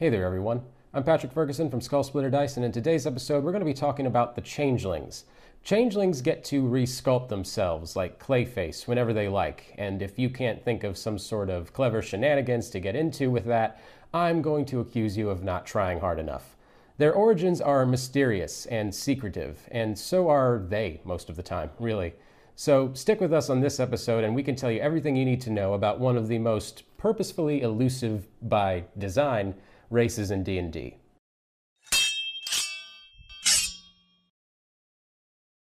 Hey there, everyone. I'm Patrick Ferguson from Skullsplitter Dice, and in today's episode, we're going to be talking about the changelings. Changelings get to resculpt themselves like Clayface whenever they like, and if you can't think of some sort of clever shenanigans to get into with that, I'm going to accuse you of not trying hard enough. Their origins are mysterious and secretive, and so are they most of the time, really. So stick with us on this episode, and we can tell you everything you need to know about one of the most purposefully elusive by design races in D&D.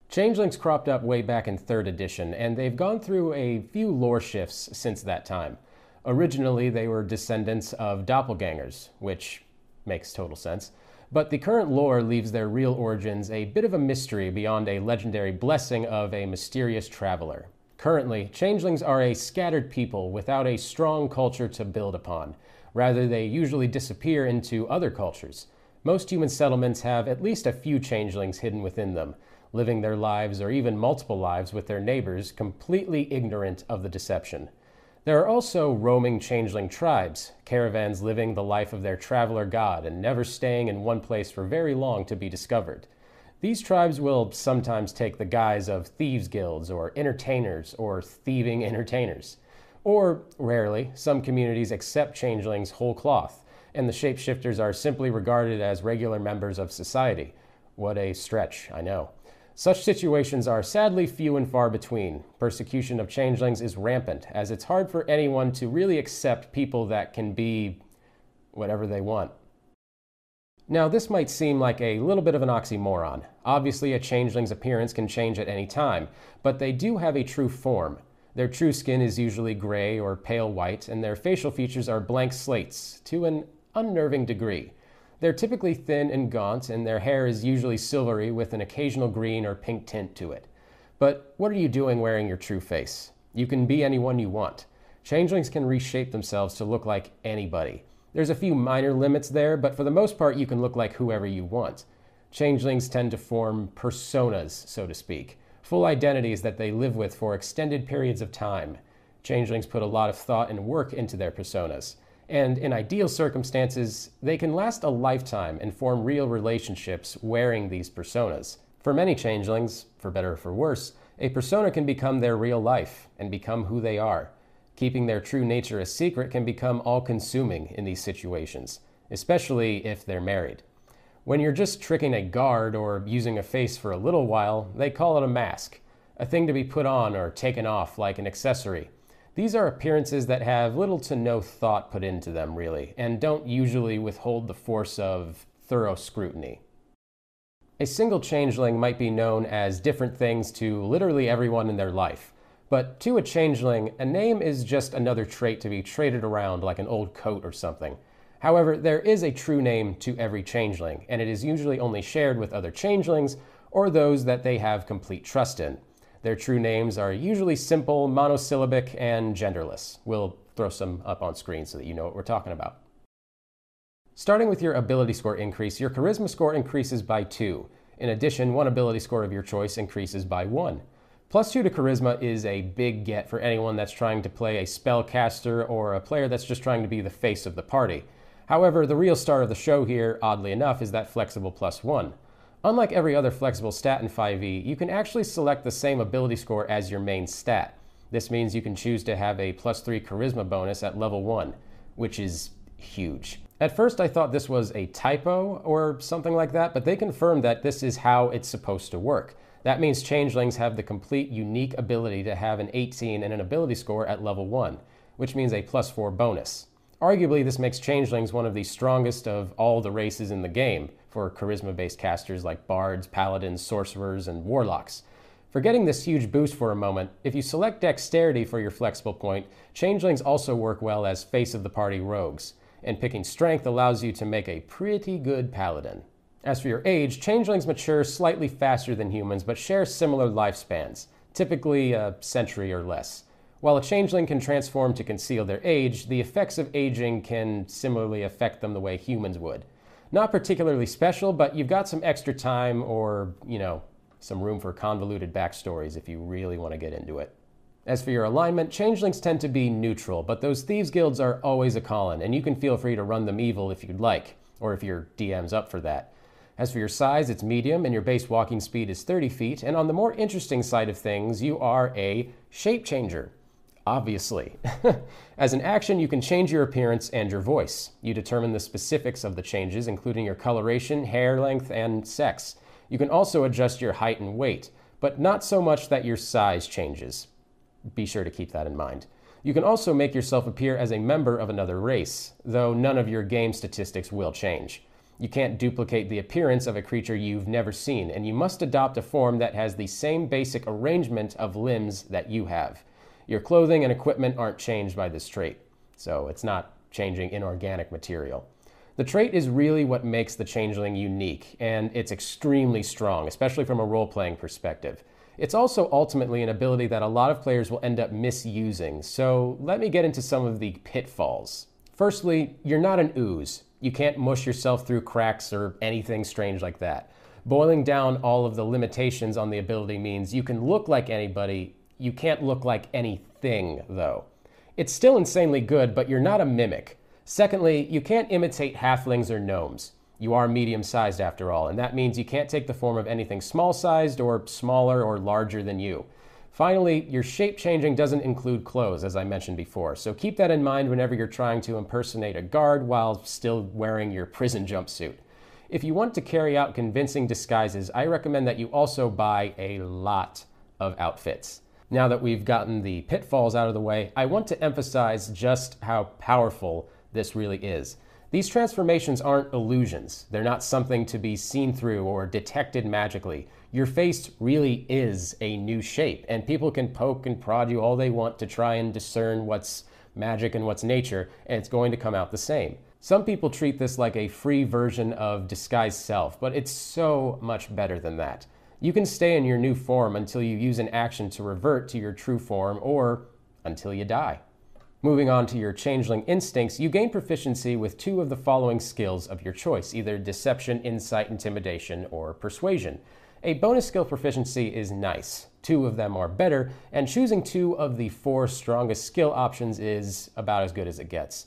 Changelings cropped up way back in 3rd edition, and they've gone through a few lore shifts since that time. Originally, they were descendants of doppelgangers, which makes total sense, but the current lore leaves their real origins a bit of a mystery beyond a legendary blessing of a mysterious traveler. Currently, changelings are a scattered people without a strong culture to build upon. Rather, they usually disappear into other cultures. Most human settlements have at least a few changelings hidden within them, living their lives or even multiple lives with their neighbors, completely ignorant of the deception. There are also roaming changeling tribes, caravans living the life of their traveler god and never staying in one place for very long to be discovered. These tribes will sometimes take the guise of thieves' guilds or entertainers or thieving entertainers. Or, rarely, some communities accept changelings whole cloth, and the shapeshifters are simply regarded as regular members of society. What a stretch, I know. Such situations are sadly few and far between. Persecution of changelings is rampant, as it's hard for anyone to really accept people that can be whatever they want. Now, this might seem like a little bit of an oxymoron. Obviously, a changeling's appearance can change at any time, but they do have a true form. Their true skin is usually gray or pale white, and their facial features are blank slates to an unnerving degree. They're typically thin and gaunt, and their hair is usually silvery with an occasional green or pink tint to it. But what are you doing wearing your true face? You can be anyone you want. Changelings can reshape themselves to look like anybody. There's a few minor limits there, but for the most part, you can look like whoever you want. Changelings tend to form personas, so to speak full identities that they live with for extended periods of time. Changelings put a lot of thought and work into their personas. And in ideal circumstances, they can last a lifetime and form real relationships wearing these personas. For many changelings, for better or for worse, a persona can become their real life and become who they are. Keeping their true nature a secret can become all consuming in these situations, especially if they're married. When you're just tricking a guard or using a face for a little while, they call it a mask, a thing to be put on or taken off like an accessory. These are appearances that have little to no thought put into them, really, and don't usually withhold the force of thorough scrutiny. A single changeling might be known as different things to literally everyone in their life, but to a changeling, a name is just another trait to be traded around like an old coat or something. However, there is a true name to every changeling, and it is usually only shared with other changelings or those that they have complete trust in. Their true names are usually simple, monosyllabic, and genderless. We'll throw some up on screen so that you know what we're talking about. Starting with your ability score increase, your charisma score increases by 2. In addition, one ability score of your choice increases by 1. Plus 2 to charisma is a big get for anyone that's trying to play a spellcaster or a player that's just trying to be the face of the party. However, the real star of the show here, oddly enough, is that flexible plus one. Unlike every other flexible stat in 5e, you can actually select the same ability score as your main stat. This means you can choose to have a plus 3 charisma bonus at level 1, which is huge. At first, I thought this was a typo or something like that, but they confirmed that this is how it's supposed to work. That means changelings have the complete unique ability to have an 18 and an ability score at level 1, which means a plus 4 bonus. Arguably, this makes Changelings one of the strongest of all the races in the game for charisma based casters like bards, paladins, sorcerers, and warlocks. Forgetting this huge boost for a moment, if you select dexterity for your flexible point, changelings also work well as face of the party rogues, and picking strength allows you to make a pretty good paladin. As for your age, changelings mature slightly faster than humans but share similar lifespans, typically a century or less. While a changeling can transform to conceal their age, the effects of aging can similarly affect them the way humans would. Not particularly special, but you've got some extra time or, you know, some room for convoluted backstories if you really want to get into it. As for your alignment, changelings tend to be neutral, but those thieves guilds are always a call-in, and you can feel free to run them evil if you'd like, or if your DM's up for that. As for your size, it's medium, and your base walking speed is 30 feet, and on the more interesting side of things, you are a shape changer. Obviously. As an action, you can change your appearance and your voice. You determine the specifics of the changes, including your coloration, hair length, and sex. You can also adjust your height and weight, but not so much that your size changes. Be sure to keep that in mind. You can also make yourself appear as a member of another race, though none of your game statistics will change. You can't duplicate the appearance of a creature you've never seen, and you must adopt a form that has the same basic arrangement of limbs that you have. Your clothing and equipment aren't changed by this trait, so it's not changing inorganic material. The trait is really what makes the changeling unique, and it's extremely strong, especially from a role playing perspective. It's also ultimately an ability that a lot of players will end up misusing, so let me get into some of the pitfalls. Firstly, you're not an ooze. You can't mush yourself through cracks or anything strange like that. Boiling down all of the limitations on the ability means you can look like anybody, you can't look like anything, though. It's still insanely good, but you're not a mimic. Secondly, you can't imitate halflings or gnomes. You are medium sized after all, and that means you can't take the form of anything small sized or smaller or larger than you. Finally, your shape changing doesn't include clothes, as I mentioned before, so keep that in mind whenever you're trying to impersonate a guard while still wearing your prison jumpsuit. If you want to carry out convincing disguises, I recommend that you also buy a lot of outfits. Now that we've gotten the pitfalls out of the way, I want to emphasize just how powerful this really is. These transformations aren't illusions. They're not something to be seen through or detected magically. Your face really is a new shape, and people can poke and prod you all they want to try and discern what's magic and what's nature, and it's going to come out the same. Some people treat this like a free version of disguise self, but it's so much better than that. You can stay in your new form until you use an action to revert to your true form or until you die. Moving on to your changeling instincts, you gain proficiency with two of the following skills of your choice either deception, insight, intimidation, or persuasion. A bonus skill proficiency is nice. Two of them are better, and choosing two of the four strongest skill options is about as good as it gets.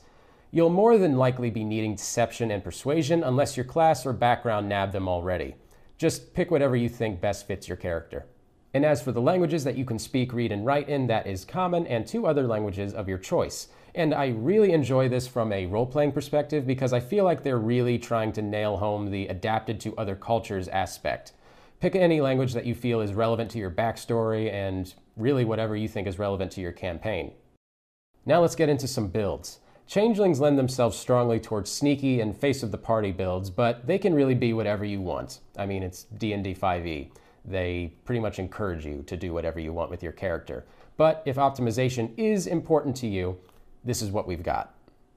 You'll more than likely be needing deception and persuasion unless your class or background nab them already. Just pick whatever you think best fits your character. And as for the languages that you can speak, read, and write in, that is common and two other languages of your choice. And I really enjoy this from a role playing perspective because I feel like they're really trying to nail home the adapted to other cultures aspect. Pick any language that you feel is relevant to your backstory and really whatever you think is relevant to your campaign. Now let's get into some builds. Changelings lend themselves strongly towards sneaky and face of the party builds, but they can really be whatever you want. I mean, it's D&D 5e. They pretty much encourage you to do whatever you want with your character. But if optimization is important to you, this is what we've got.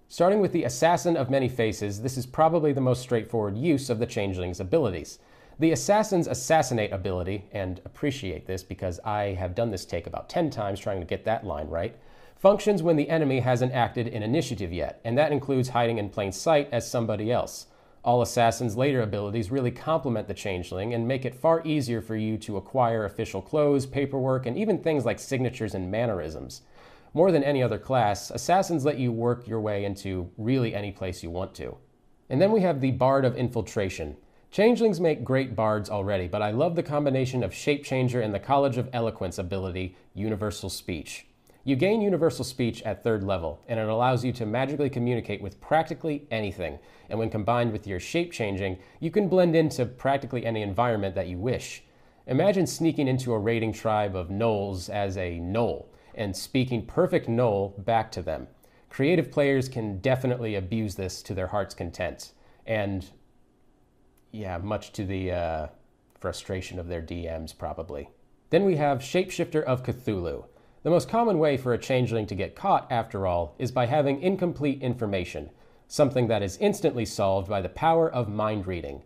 Starting with the Assassin of Many Faces, this is probably the most straightforward use of the Changeling's abilities. The Assassin's Assassinate ability, and appreciate this because I have done this take about 10 times trying to get that line right, functions when the enemy hasn't acted in initiative yet, and that includes hiding in plain sight as somebody else. All Assassin's later abilities really complement the Changeling and make it far easier for you to acquire official clothes, paperwork, and even things like signatures and mannerisms. More than any other class, Assassins let you work your way into really any place you want to. And then we have the Bard of Infiltration. Changelings make great bards already, but I love the combination of Shape Changer and the College of Eloquence ability, Universal Speech. You gain universal speech at third level, and it allows you to magically communicate with practically anything. And when combined with your shape changing, you can blend into practically any environment that you wish. Imagine sneaking into a raiding tribe of gnolls as a gnoll and speaking perfect gnoll back to them. Creative players can definitely abuse this to their heart's content, and yeah, much to the uh, frustration of their DMs, probably. Then we have Shapeshifter of Cthulhu. The most common way for a changeling to get caught, after all, is by having incomplete information, something that is instantly solved by the power of mind reading.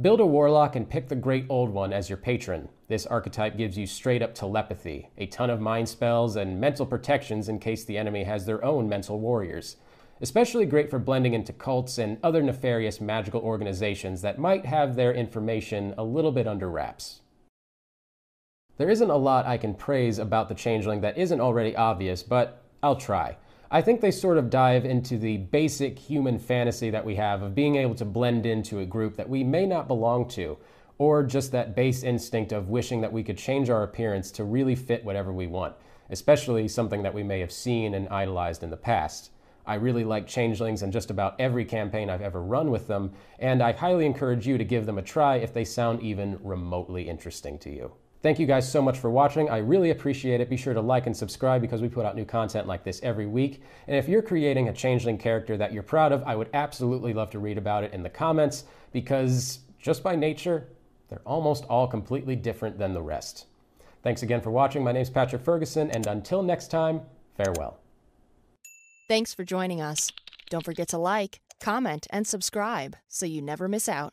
Build a warlock and pick the Great Old One as your patron. This archetype gives you straight up telepathy, a ton of mind spells, and mental protections in case the enemy has their own mental warriors. Especially great for blending into cults and other nefarious magical organizations that might have their information a little bit under wraps. There isn't a lot I can praise about the Changeling that isn't already obvious, but I'll try. I think they sort of dive into the basic human fantasy that we have of being able to blend into a group that we may not belong to, or just that base instinct of wishing that we could change our appearance to really fit whatever we want, especially something that we may have seen and idolized in the past. I really like changelings in just about every campaign I've ever run with them, and I highly encourage you to give them a try if they sound even remotely interesting to you. Thank you guys so much for watching. I really appreciate it. Be sure to like and subscribe because we put out new content like this every week. And if you're creating a changeling character that you're proud of, I would absolutely love to read about it in the comments because just by nature, they're almost all completely different than the rest. Thanks again for watching. My name is Patrick Ferguson, and until next time, farewell. Thanks for joining us. Don't forget to like, comment, and subscribe so you never miss out.